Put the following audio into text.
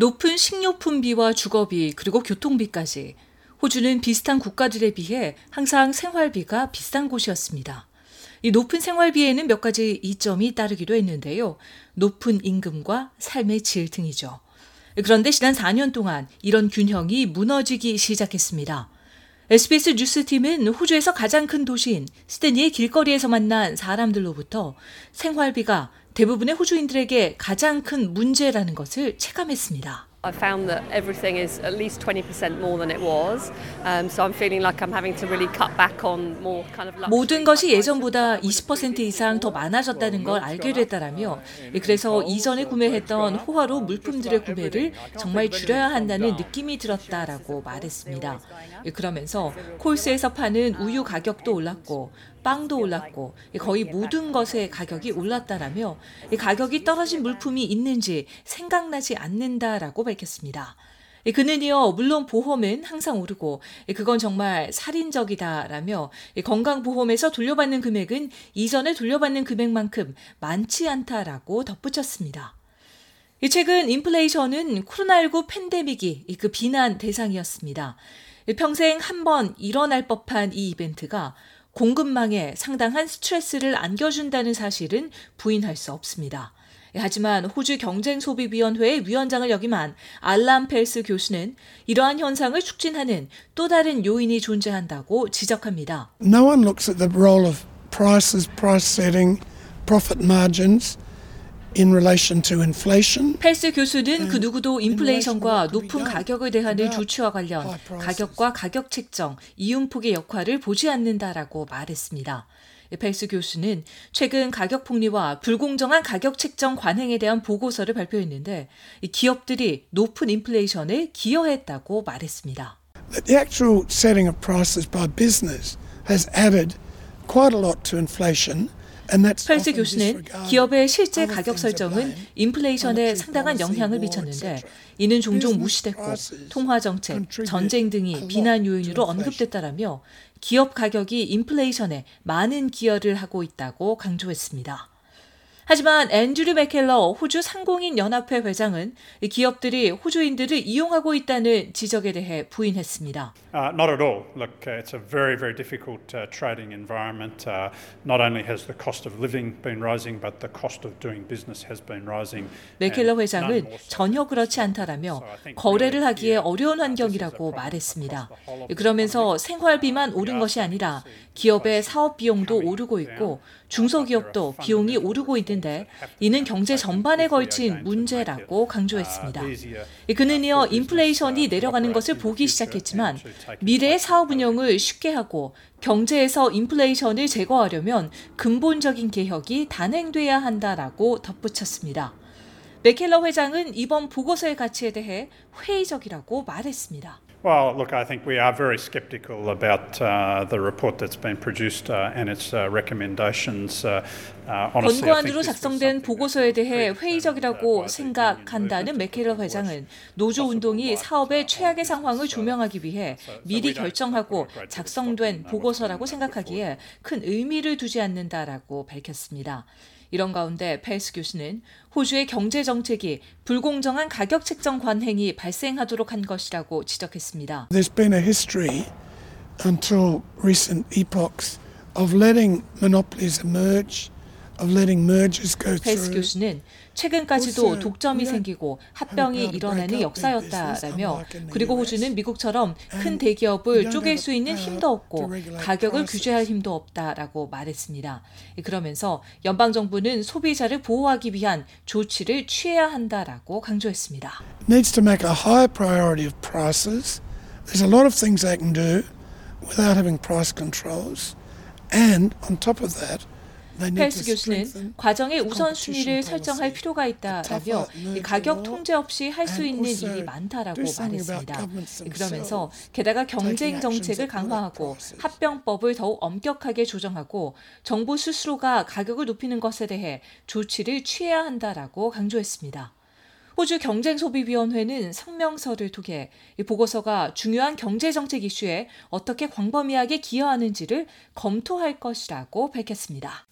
높은 식료품비와 주거비 그리고 교통비까지 호주는 비슷한 국가들에 비해 항상 생활비가 비싼 곳이었습니다. 이 높은 생활비에는 몇 가지 이점이 따르기도 했는데요. 높은 임금과 삶의 질 등이죠. 그런데 지난 4년 동안 이런 균형이 무너지기 시작했습니다. SBS 뉴스팀은 호주에서 가장 큰 도시인 스테니의 길거리에서 만난 사람들로부터 생활비가 대부분의 호주인들에게 가장 큰 문제라는 것을 체감했습니다. I found that everything is at least 20% more than it was. Um, so I'm feeling like I'm having to really cut back on more kind of. 모든 것이 예전보다 20% 이상 더 많아졌다는 걸 알게 됐다라며 그래서 이전에 구매했던 호화로 물품들의 구매를 정말 줄여야 한다는 느낌이 들었다라고 말했습니다. 그러면서 콜스에서 파는 우유 가격도 올랐고 빵도 올랐고 거의 모든 것의 가격이 올랐다라며 가격이 떨어진 물품이 있는지 생각나지 않는다라고 밝혔습니다. 그는 이어 물론 보험은 항상 오르고 그건 정말 살인적이다라며 건강보험에서 돌려받는 금액은 이전에 돌려받는 금액만큼 많지 않다라고 덧붙였습니다. 최근 인플레이션은 코로나19 팬데믹이 그 비난 대상이었습니다. 평생 한 번 일어날 법한 이 이벤트가 공급망에 상당한 스트레스를 안겨준다는 사실은 부인할 수 없습니다. 하지만 호주 경쟁소비위원회의 위원장을 역임한 알람 펠스 교수는 이러한 현상을 촉진하는 또 다른 요인이 존재한다고 지적합니다. No one looks at the role of prices, price setting, profit margins. In relation to inflation. 펠스 교수는 그 누구도 인플레이션과 높은 가격을 대하는 조치와 관련 가격과 가격 책정, 이윤폭의 역할을 보지 않는다라고 말했습니다. 펠스 교수는 최근 가격 폭리와 불공정한 가격 책정 관행에 대한 보고서를 발표했는데 기업들이 높은 인플레이션에 기여했다고 말했습니다. The actual setting of prices by business has added quite a lot to inflation. 펠스 교수는 기업의 실제 가격 설정은 인플레이션에 상당한 영향을 미쳤는데 이는 종종 무시됐고 통화 정책, 전쟁 등이 비난 요인으로 언급됐다라며 기업 가격이 인플레이션에 많은 기여를 하고 있다고 강조했습니다. 하지만 앤드류 맥켈러 호주 상공인 연합회 회장은 기업들이 호주인들을 이용하고 있다는 지적에 대해 부인했습니다. Uh, not at all. Look, uh, it's a very, very difficult uh, trading environment. Uh, not only has the cost of living been rising, but the cost of doing business has been rising. 맥켈러 회장은 전혀 그렇지 않다라며 거래를 하기에 어려운 환경이라고 말했습니다. 그러면서 생활비만 오른 것이 아니라 기업의 사업 비용도 오르고 있고 중소기업도 비용이 오르고 있는 데 이는 경제 전반에 걸친 문제라고 강조했습니다. 그는 이어 인플레이션이 내려가는 것을 보기 시작했지만 미래의 사업 운영을 쉽게 하고 경제에서 인플레이션을 제거하려면 근본적인 개혁이 단행돼야 한다라고 덧붙였습니다. 맥켈러 회장은 이번 보고서의 가치에 대해 회의적이라고 말했습니다. Well, look, I think we are very sceptical about uh, the report that's been produced uh, and its uh, recommendations. 권고안으로 작성된 보고서에 대해 회의적이라고 생각한다는 맥케러 회장은 노조 운동이 사업의 최악의 상황을 조명하기 위해 미리 결정하고 작성된 보고서라고 생각하기에 큰 의미를 두지 않는다라고 밝혔습니다. 이런 가운데 펠스 교수는 호주의 경제 정책이 불공정한 가격 책정 관행이 발생하도록 한 것이라고 지적했습니다. There's been a history until recent epochs of letting monopolies emerge. 펠스 교수는 최근까지도 독점이 생기고 합병이 일어나는 역사였다라며 그리고 호주는 미국처럼 큰 대기업을 쪼갤 수 있는 힘도 없고 가격을 규제할 힘도 없다라고 말했습니다. 그러면서 연방 정부는 소비자를 보호하기 위한 조치를 취해야 한다라고 강조했습니다. Needs to make a high priority of prices. There's a lot of things they can do without having price controls. And on top of that, 펠스 교수는 과정의 우선순위를 설정할 필요가 있다라며 가격 통제 없이 할 수 있는 일이 많다라고 말했습니다. 그러면서 게다가 경쟁 정책을 강화하고 합병법을 더욱 엄격하게 조정하고 정부 스스로가 가격을 높이는 것에 대해 조치를 취해야 한다라고 강조했습니다. 호주 경쟁소비위원회는 성명서를 통해 이 보고서가 중요한 경제정책 이슈에 어떻게 광범위하게 기여하는지를 검토할 것이라고 밝혔습니다.